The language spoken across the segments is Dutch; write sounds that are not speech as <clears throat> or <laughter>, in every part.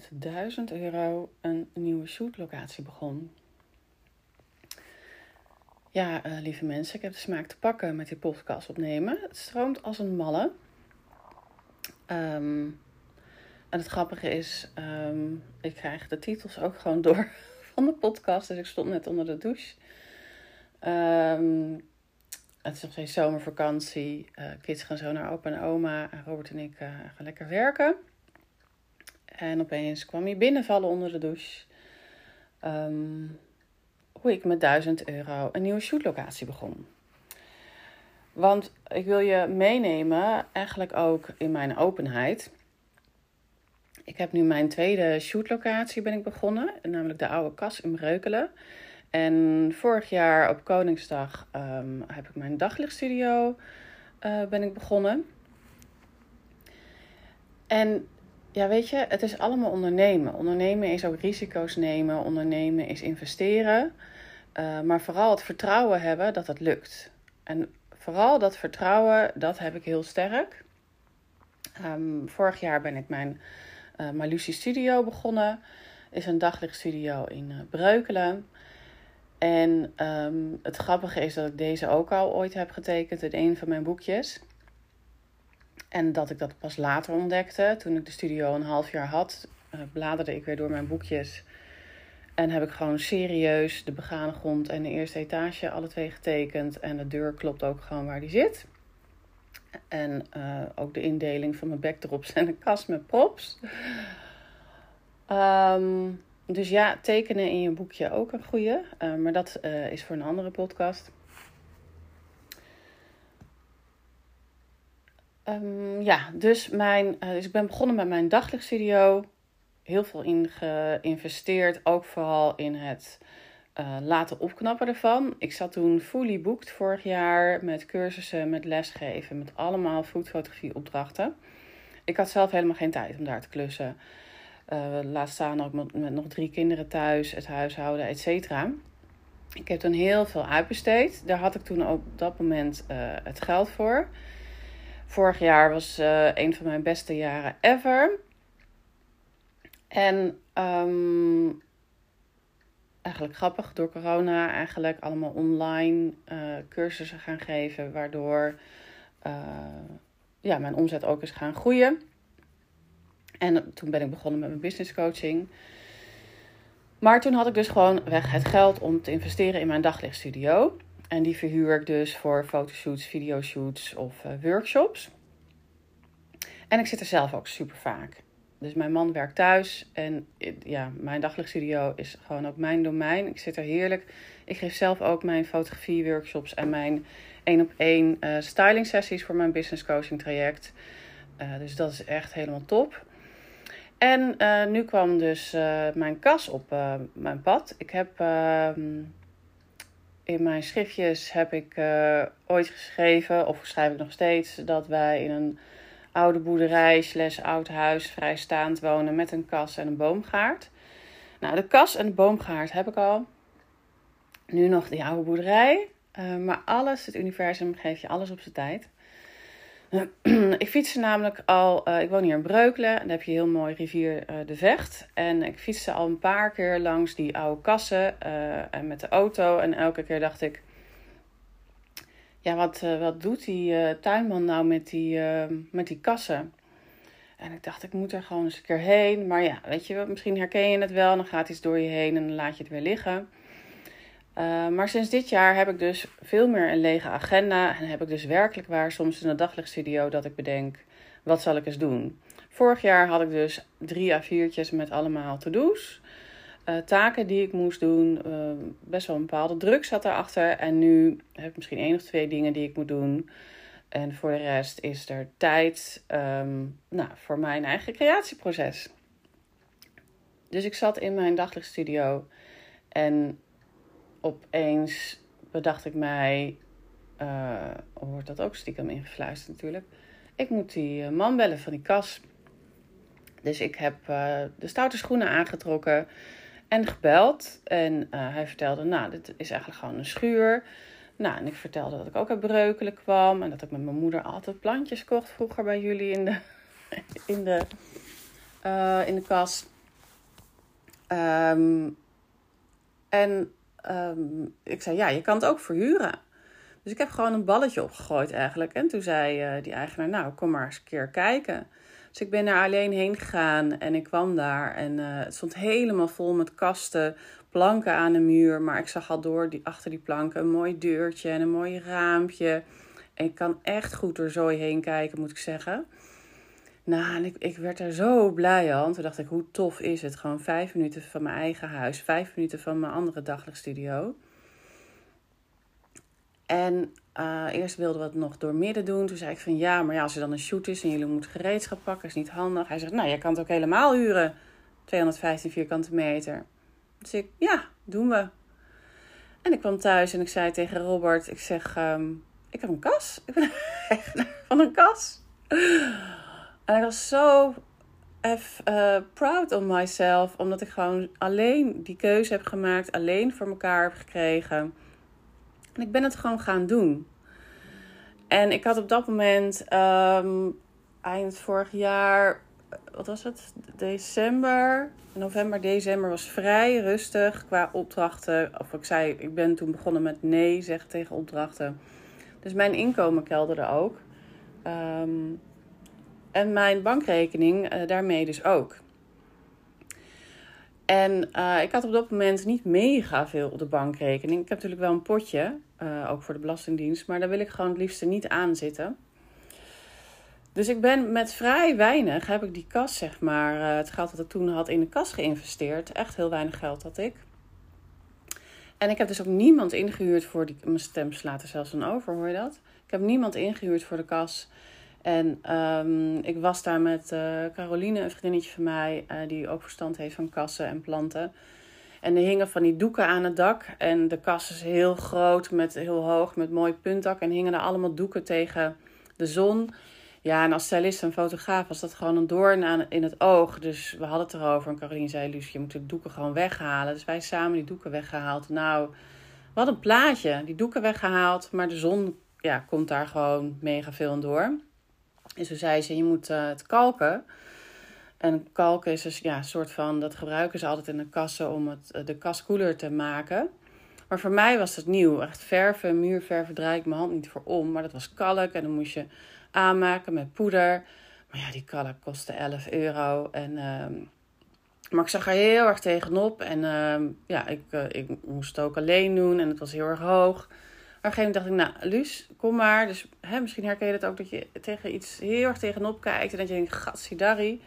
met 1000 euro een nieuwe shootlocatie begon. Ja, uh, lieve mensen, ik heb de smaak te pakken met die podcast opnemen. Het stroomt als een malle. Um, en het grappige is, um, ik krijg de titels ook gewoon door <laughs> van de podcast. Dus ik stond net onder de douche. Um, het is nog steeds zomervakantie. Uh, kids gaan zo naar opa en oma. En Robert en ik uh, gaan lekker werken. En opeens kwam hij binnenvallen onder de douche. Um, hoe ik met 1000 euro een nieuwe shootlocatie begon. Want ik wil je meenemen, eigenlijk ook in mijn openheid. Ik heb nu mijn tweede shootlocatie ben ik begonnen, namelijk de oude kas in Breukelen. En vorig jaar op Koningsdag um, heb ik mijn daglichtstudio uh, ben ik begonnen. En ja, weet je, het is allemaal ondernemen. Ondernemen is ook risico's nemen. Ondernemen is investeren. Uh, maar vooral het vertrouwen hebben dat het lukt. En vooral dat vertrouwen, dat heb ik heel sterk. Um, vorig jaar ben ik mijn uh, Malusi Studio begonnen. Is een daglichtstudio in uh, Breukelen. En um, het grappige is dat ik deze ook al ooit heb getekend in een van mijn boekjes. En dat ik dat pas later ontdekte. Toen ik de studio een half jaar had, uh, bladerde ik weer door mijn boekjes. En heb ik gewoon serieus de begane grond en de eerste etage alle twee getekend. En de deur klopt ook gewoon waar die zit. En uh, ook de indeling van mijn backdrops <laughs> en een kast met props. Um, dus ja, tekenen in je boekje ook een goede. Uh, maar dat is voor een andere podcast. Um, ja, dus, mijn, uh, dus ik ben begonnen met mijn daglichtstudio. Heel veel in geïnvesteerd. Ook vooral in het laten opknappen ervan. Ik zat toen fully booked vorig jaar met cursussen, met lesgeven, met allemaal foodfotografie opdrachten. Ik had zelf helemaal geen tijd om daar te klussen. Uh, laat staan ook met, nog drie kinderen thuis, het huishouden, et cetera. Ik heb toen heel veel uitbesteed. Daar had ik toen ook op dat moment het geld voor. Vorig jaar was uh, een van mijn beste jaren ever. En um, eigenlijk grappig, door corona eigenlijk allemaal online cursussen gaan geven. Waardoor ja, mijn omzet ook is gaan groeien. En toen ben ik begonnen met mijn business coaching. Maar toen had ik dus gewoon weg het geld om te investeren in mijn daglichtstudio. En die verhuur ik dus voor fotoshoots, videoshoots of uh, workshops. En ik zit er zelf ook super vaak. Dus mijn man werkt thuis en ja, mijn daglichtstudio is gewoon ook mijn domein. Ik zit er heerlijk. Ik geef zelf ook mijn fotografie workshops en mijn één op één uh, styling sessies voor mijn business coaching traject. Dus dat is echt helemaal top. En nu kwam dus mijn kas op mijn pad. Ik heb ehm, in mijn schriftjes heb ik ooit geschreven, of schrijf ik nog steeds, dat wij in een oude boerderij slash oud huis vrijstaand wonen met een kas en een boomgaard. Nou, de kas en de boomgaard heb ik al. Nu nog die oude boerderij. maar alles, het universum geeft je alles op zijn tijd. <clears throat> ik fietste namelijk al, uh, ik woon hier in Breukelen, en daar heb je heel mooi rivier uh, de Vecht. En ik fietste al een paar keer langs die oude kassen uh, en met de auto. En elke keer dacht ik, ja, wat, wat doet die tuinman nou met die, met die kassen? En ik dacht, ik moet er gewoon eens een keer heen. Maar ja, weet je, misschien herken je het wel. Dan gaat iets door je heen en dan laat je het weer liggen. Uh, maar sinds dit jaar heb ik dus veel meer een lege agenda. En heb ik dus werkelijk waar soms in de daglichtstudio dat ik bedenk, wat zal ik eens doen? Vorig jaar had ik dus drie A4'tjes met allemaal to-do's. Uh, taken die ik moest doen. Uh, best wel een bepaalde druk zat erachter. En nu heb ik misschien één of twee dingen die ik moet doen. En voor de rest is er tijd um, nou, voor mijn eigen creatieproces. Dus ik zat in mijn daglichtstudio en opeens bedacht ik mij, uh, hoort dat ook stiekem ingefluisterd natuurlijk. Ik moet die eh, man bellen van die kas. Dus ik heb uh, de stoute schoenen aangetrokken en gebeld. En hij vertelde, nou, dit is eigenlijk gewoon een schuur. Nou, en ik vertelde dat ik ook uit Breukelen kwam. En dat ik met mijn moeder altijd plantjes kocht vroeger bij jullie in de, <laughs> in de, in de kas. Ehm, en ehm, ik zei, ja, je kan het ook verhuren. Dus ik heb gewoon een balletje opgegooid eigenlijk. En toen zei uh, die eigenaar, nou, kom maar eens een keer kijken. Dus ik ben daar alleen heen gegaan en ik kwam daar. En uh, het stond helemaal vol met kasten, planken aan de muur. Maar ik zag al door die, achter die planken een mooi deurtje en een mooi raampje. En ik kan echt goed door zooi heen kijken, moet ik zeggen. Nou, en ik, ik werd er zo blij aan. Toen dacht ik, hoe tof is het? Gewoon vijf minuten van mijn eigen huis, vijf minuten van mijn andere daglichtstudio. En uh, eerst wilden we het nog door midden doen. Toen zei ik van ja, maar ja, als er dan een shoot is en jullie moeten gereedschap pakken, is niet handig. Hij zegt, nou, jij kan het ook helemaal huren. 215 vierkante meter. Dus ik, ja, doen we. En ik kwam thuis en ik zei tegen Robert, ik zeg, um, ik heb een kas. Ik ben <laughs> van een kas. Ik was zo uh, proud of myself, omdat ik gewoon alleen die keuze heb gemaakt, alleen voor elkaar heb gekregen. En ik ben het gewoon gaan doen. En ik had op dat moment, um, eind vorig jaar, wat was het? December, november, december was vrij rustig qua opdrachten. Of ik zei, ik ben toen begonnen met nee zeggen tegen opdrachten. Dus mijn inkomen kelderde ook. Um, en mijn bankrekening uh, daarmee dus ook. En uh, ik had op dat moment niet mega veel op de bankrekening. Ik heb natuurlijk wel een potje, uh, ook voor de Belastingdienst, maar daar wil ik gewoon het liefst niet aan zitten. Dus ik ben met vrij weinig, heb ik die kas, zeg maar, het geld dat ik toen had in de kas geïnvesteerd. Echt heel weinig geld had ik. En ik heb dus ook niemand ingehuurd voor die. Mijn stem slaat er zelfs een over, hoor je dat? Ik heb niemand ingehuurd voor de kas. En um, ik was daar met uh, Caroline, een vriendinnetje van mij, uh, die ook verstand heeft van kassen en planten. En er hingen van die doeken aan het dak. En de kas is heel groot, met, heel hoog, met mooi puntdak. En hingen er allemaal doeken tegen de zon. Ja, en als stylist en fotograaf was dat gewoon een doorn in het oog. Dus we hadden het erover. En Caroline zei, Lucie, je moet de doeken gewoon weghalen. Dus wij samen die doeken weggehaald. Nou, wat een plaatje. Die doeken weggehaald, maar de zon ja, komt daar gewoon mega veel door. En zo zei ze, je moet uh, het kalken. En kalken is dus ja, een soort van, dat gebruiken ze altijd in de kassen om het, eh, de kas koeler te maken. Maar voor mij was het nieuw. Echt verven, muurverven, draai ik mijn hand niet voor om. Maar dat was kalk en dan moest je aanmaken met poeder. Maar ja, die kalk kostte 11 euro. En, uh, maar ik zag er heel erg tegenop. En uh, ja, ik, uh, ik moest het ook alleen doen en het was heel erg hoog. Maar op een gegeven moment dacht ik, nou, Luus, kom maar. Dus hè, misschien herken je dat ook, dat je tegen iets heel erg tegenop kijkt. En dat je denkt, gatsidari.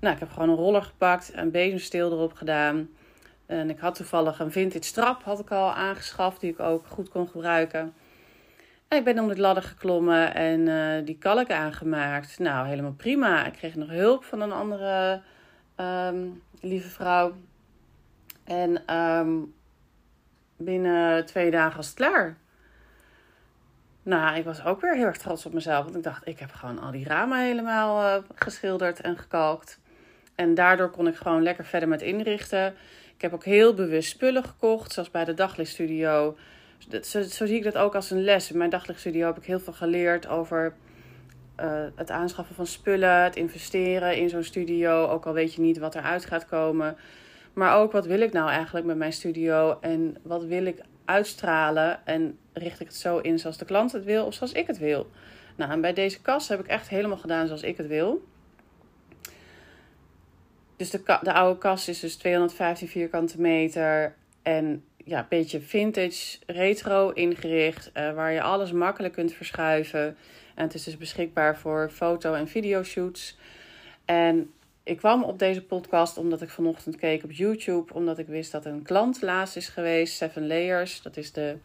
Nou, ik heb gewoon een roller gepakt, een bezemsteel erop gedaan. En ik had toevallig een vintage strap, had ik al aangeschaft, die ik ook goed kon gebruiken. En ik ben om de ladder geklommen en uh, die kalk aangemaakt. Nou, helemaal prima. Ik kreeg nog hulp van een andere um, lieve vrouw. En um, binnen twee dagen was het klaar. Nou, ik was ook weer heel erg trots op mezelf. Want ik dacht, ik heb gewoon al die ramen helemaal uh, geschilderd en gekalkt. En daardoor kon ik gewoon lekker verder met inrichten. Ik heb ook heel bewust spullen gekocht, zoals bij de daglichtstudio. Zo, zo zie ik dat ook als een les. In mijn daglichtstudio heb ik heel veel geleerd over uh, het aanschaffen van spullen, het investeren in zo'n studio. Ook al weet je niet wat eruit gaat komen. Maar ook wat wil ik nou eigenlijk met mijn studio en wat wil ik uitstralen en richt ik het zo in zoals de klant het wil of zoals ik het wil. Nou, en bij deze kast heb ik echt helemaal gedaan zoals ik het wil. Dus de, de oude kast is dus 215 vierkante meter en ja, een beetje vintage, retro ingericht, uh, waar je alles makkelijk kunt verschuiven. En het is dus beschikbaar voor foto- en videoshoots. En ik kwam op deze podcast omdat ik vanochtend keek op YouTube. Omdat ik wist dat een klant laatst is geweest. Seven Layers. Dat is de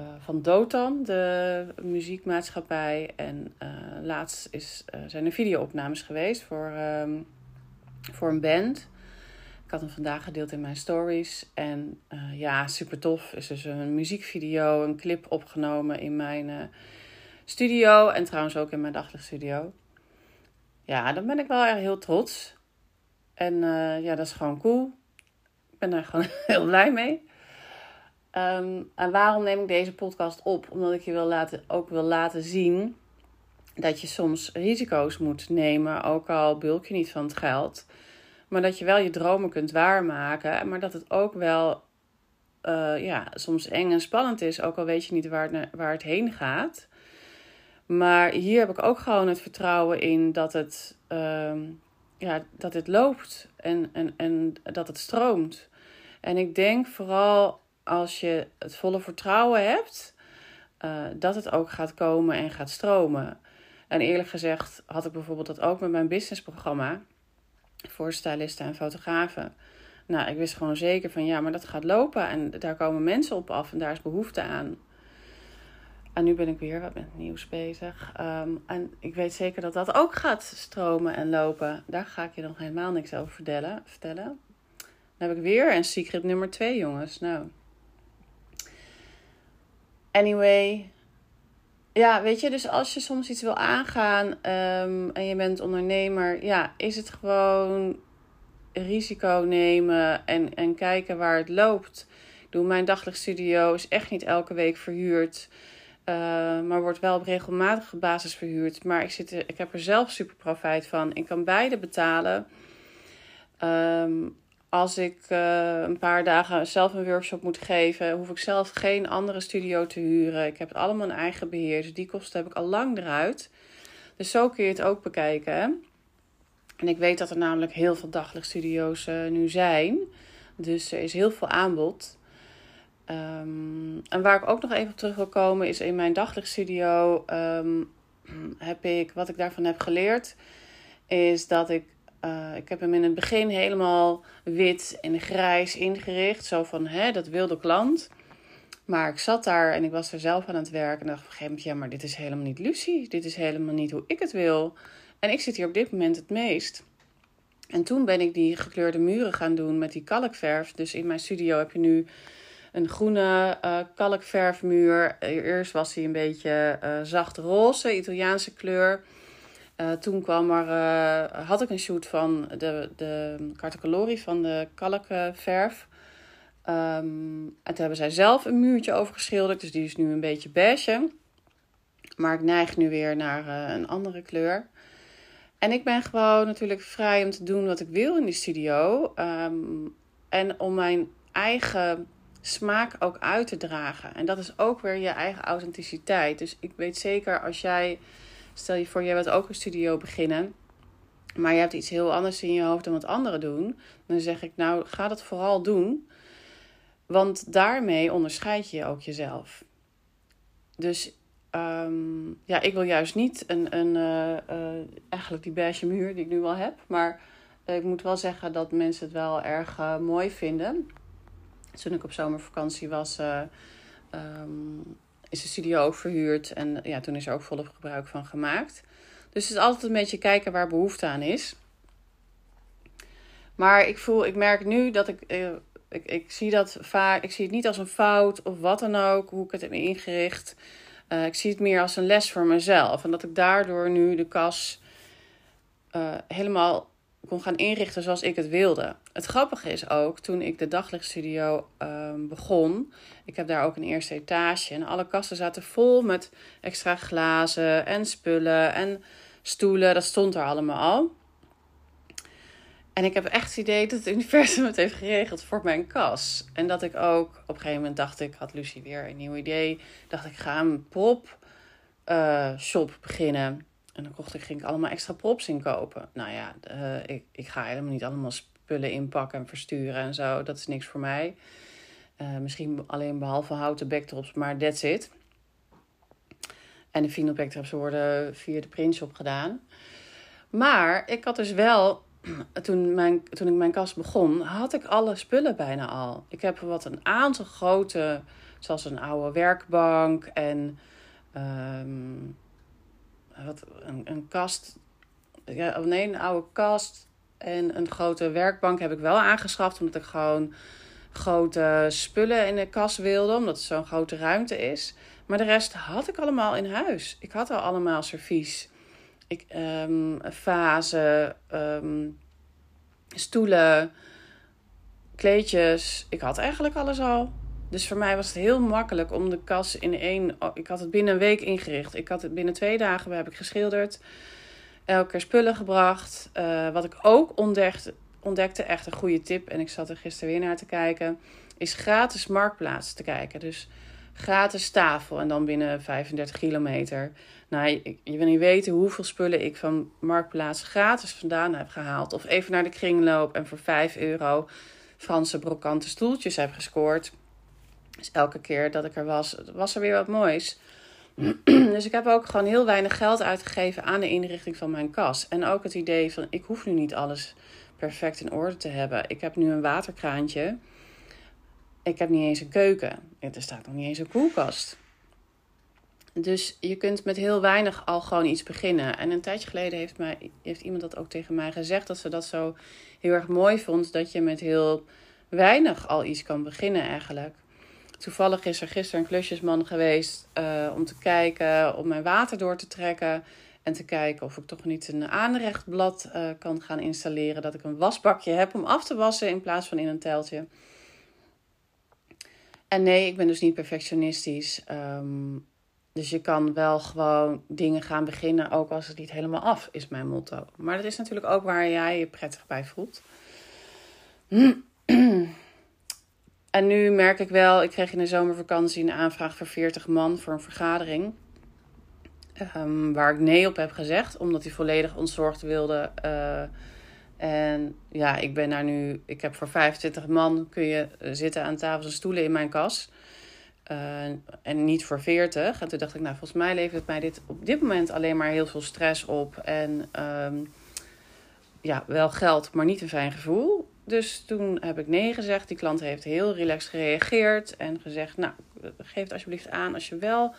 uh, van Dotan, de muziekmaatschappij. En uh, laatst is, uh, zijn er videoopnames geweest voor, um, voor een band. Ik had hem vandaag gedeeld in mijn stories. En ja, super tof. Is dus een muziekvideo, een clip opgenomen in mijn studio. En trouwens ook in mijn daglichtstudio. Ja, dan ben ik wel erg heel trots. En uh, ja, dat is gewoon cool. Ik ben daar gewoon <laughs> heel blij mee. Um, en waarom neem ik deze podcast op? Omdat ik je wil laten, ook wil laten zien dat je soms risico's moet nemen, ook al bulk je niet van het geld. Maar dat je wel je dromen kunt waarmaken. Maar dat het ook wel uh, ja, soms eng en spannend is. Ook al weet je niet waar waar het heen gaat. Maar hier heb ik ook gewoon het vertrouwen in dat het, uh, ja, dat het loopt en, en, en dat het stroomt. En ik denk vooral als je het volle vertrouwen hebt, uh, dat het ook gaat komen en gaat stromen. En eerlijk gezegd had ik bijvoorbeeld dat ook met mijn businessprogramma voor stylisten en fotografen. Nou, ik wist gewoon zeker van ja, maar dat gaat lopen en daar komen mensen op af en daar is behoefte aan. En nu ben ik weer wat met nieuws bezig. Um, en ik weet zeker dat dat ook gaat stromen en lopen. Daar ga ik je nog helemaal niks over vertellen. vertellen. Dan heb ik weer een secret nummer 2, jongens. Nou. Anyway. Ja, weet je, dus als je soms iets wil aangaan um, en je bent ondernemer, ja, is het gewoon risico nemen en, en kijken waar het loopt. Ik doe mijn daglichtstudio is echt niet elke week verhuurd. Uh, maar wordt wel op regelmatige basis verhuurd. Maar ik, zit er, ik heb er zelf super profijt van. Ik kan beide betalen. Um, als ik uh, een paar dagen zelf een workshop moet geven, hoef ik zelf geen andere studio te huren. Ik heb het allemaal een eigen beheer. Dus die kosten heb ik al lang eruit. Dus zo kun je het ook bekijken. En ik weet dat er namelijk heel veel daglichtstudio's uh, nu zijn. Dus er is heel veel aanbod. Um, en waar ik ook nog even op terug wil komen is in mijn daglichtstudio um, heb ik, wat ik daarvan heb geleerd, is dat ik, uh, ik heb hem in het begin helemaal wit en grijs ingericht. Zo van, hè, dat wil de klant. Maar ik zat daar en ik was er zelf aan het werk en dacht op een gegeven moment, ja, maar dit is helemaal niet Lucie. Dit is helemaal niet hoe ik het wil. En ik zit hier op dit moment het meest. En toen ben ik die gekleurde muren gaan doen met die kalkverf. Dus in mijn studio heb je nu een groene uh, kalkverfmuur. Eerst was hij een beetje uh, zacht roze, Italiaanse kleur. Uh, toen kwam er, had ik een shoot van de, de van de kalkverf. Um, en toen hebben zij zelf een muurtje overgeschilderd. Dus die is nu een beetje beige. Maar ik neig nu weer naar een andere kleur. En ik ben gewoon natuurlijk vrij om te doen wat ik wil in die studio. Um, en om mijn eigen smaak ook uit te dragen. En dat is ook weer je eigen authenticiteit. Dus ik weet zeker als jij, stel je voor, jij wilt ook een studio beginnen. Maar je hebt iets heel anders in je hoofd dan wat anderen doen. Dan zeg ik, nou, ga dat vooral doen. Want daarmee onderscheid je ook jezelf. Dus um, ja, ik wil juist niet een, een uh, uh, eigenlijk die beige muur die ik nu al heb. Maar ik moet wel zeggen dat mensen het wel erg mooi vinden. Toen ik op zomervakantie was, um, is de studio ook verhuurd. En ja, toen is er ook volop gebruik van gemaakt. Dus het is altijd een beetje kijken waar behoefte aan is. Maar ik voel, ik merk nu dat ik, ik, ik zie dat vaak, ik zie het niet als een fout of wat dan ook, hoe ik het heb ingericht. Uh, ik zie het meer als een les voor mezelf. En dat ik daardoor nu de kas helemaal kon gaan inrichten zoals ik het wilde. Het grappige is ook, toen ik de daglichtstudio uh, begon, ik heb daar ook een eerste etage en alle kasten zaten vol met extra glazen en spullen en stoelen. Dat stond er allemaal al. En ik heb echt het idee dat het universum het heeft geregeld voor mijn kas. En dat ik ook, op een gegeven moment dacht ik, had Lucie weer een nieuw idee. Dacht ik, ga een prop uh, shop beginnen. En dan kocht ik, ging ik allemaal extra props inkopen. Nou ja, uh, ik, ik ga helemaal niet allemaal spullen inpakken en versturen en zo. Dat is niks voor mij. Uh, misschien alleen behalve houten backdrops, maar that's it. En de vinyl backdrops worden via de printshop gedaan. Maar ik had dus wel <clears throat> toen, mijn, toen ik mijn kast begon, had ik alle spullen bijna al. Ik heb wat een aantal grote, zoals een oude werkbank en um, wat, een, een kast. Ja, nee, een oude kast en een grote werkbank heb ik wel aangeschaft, omdat ik gewoon grote spullen in de kast wilde, omdat het zo'n grote ruimte is. Maar de rest had ik allemaal in huis. Ik had al allemaal servies ik, um, vazen, um, stoelen, kleedjes. Ik had eigenlijk alles al. Dus voor mij was het heel makkelijk om de kas in één. Oh, ik had het binnen een week ingericht. Ik had het binnen twee dagen heb ik geschilderd. Elke keer spullen gebracht. Uh, wat ik ook ontdekte, ontdekte, echt een goede tip. En ik zat er gisteren weer naar te kijken. Is gratis marktplaats te kijken. Dus gratis tafel en dan binnen 35 kilometer. Nou, je, je wil niet weten hoeveel spullen ik van Marktplaats gratis vandaan heb gehaald. Of even naar de kringloop en voor 5 euro Franse brokante stoeltjes heb gescoord. Dus elke keer dat ik er was, was er weer wat moois. <clears throat> dus ik heb ook gewoon heel weinig geld uitgegeven aan de inrichting van mijn kas. En ook het idee van, ik hoef nu niet alles perfect in orde te hebben. Ik heb nu een waterkraantje. Ik heb niet eens een keuken. Er staat nog niet eens een koelkast. Dus je kunt met heel weinig al gewoon iets beginnen. En een tijdje geleden heeft, mij, heeft iemand dat ook tegen mij gezegd. Dat ze dat zo heel erg mooi vond. Dat je met heel weinig al iets kan beginnen eigenlijk. Toevallig is er gisteren een klusjesman geweest uh, om te kijken, om mijn water door te trekken. En te kijken of ik toch niet een aanrechtblad uh, kan gaan installeren. Dat ik een wasbakje heb om af te wassen in plaats van in een teltje. En nee, ik ben dus niet perfectionistisch. Um, dus je kan wel gewoon dingen gaan beginnen, ook als het niet helemaal af is, mijn motto. Maar dat is natuurlijk ook waar jij je prettig bij voelt. <clears throat> En nu merk ik wel, ik kreeg in de zomervakantie een aanvraag voor 40 man voor een vergadering. Um, waar ik nee op heb gezegd, omdat hij volledig ontzorgd wilde. Uh, en ja, ik ben daar nu, ik heb voor 25 man kun je zitten aan tafels en stoelen in mijn kas. Uh, en niet voor 40. En toen dacht ik, nou, volgens mij levert mij dit op dit moment alleen maar heel veel stress op. En um, ja, wel geld, maar niet een fijn gevoel. Dus toen heb ik nee gezegd. Die klant heeft heel relaxed gereageerd en gezegd: Nou, geef het alsjeblieft aan als je wel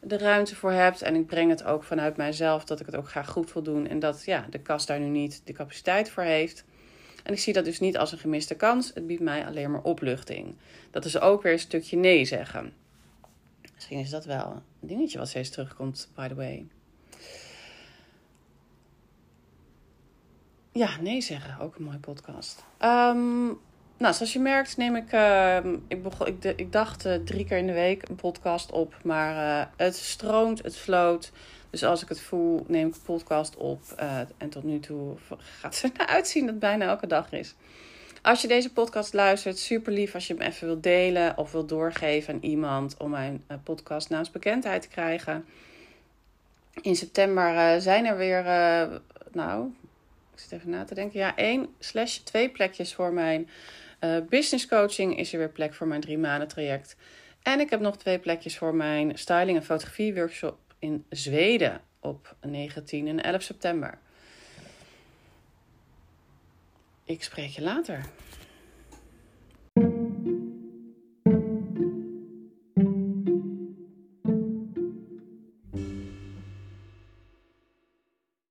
de ruimte voor hebt. En ik breng het ook vanuit mijzelf dat ik het ook graag goed wil doen. En dat ja, de kast daar nu niet de capaciteit voor heeft. En ik zie dat dus niet als een gemiste kans. Het biedt mij alleen maar opluchting. Dat is ook weer een stukje nee zeggen. Misschien is dat wel een dingetje wat steeds terugkomt, by the way. Ja, nee zeggen. Ook een mooie podcast. Um, nou, zoals je merkt neem ik... Uh, ik, begon, ik, ik dacht uh, drie keer in de week een podcast op. Maar uh, het stroomt, het floot. Dus als ik het voel, neem ik een podcast op. Uh, en tot nu toe gaat het <laughs> eruit zien dat het bijna elke dag is. Als je deze podcast luistert, super lief als je hem even wilt delen of wilt doorgeven aan iemand om mijn podcast naamsbekendheid te krijgen. In september zijn er weer, nou, zit even na te denken. Ja, één slash twee plekjes voor mijn uh, business coaching. Is er weer plek voor mijn drie maanden traject. En ik heb nog twee plekjes voor mijn styling en fotografie workshop in Zweden op 19 en 11 september. Ik spreek je later.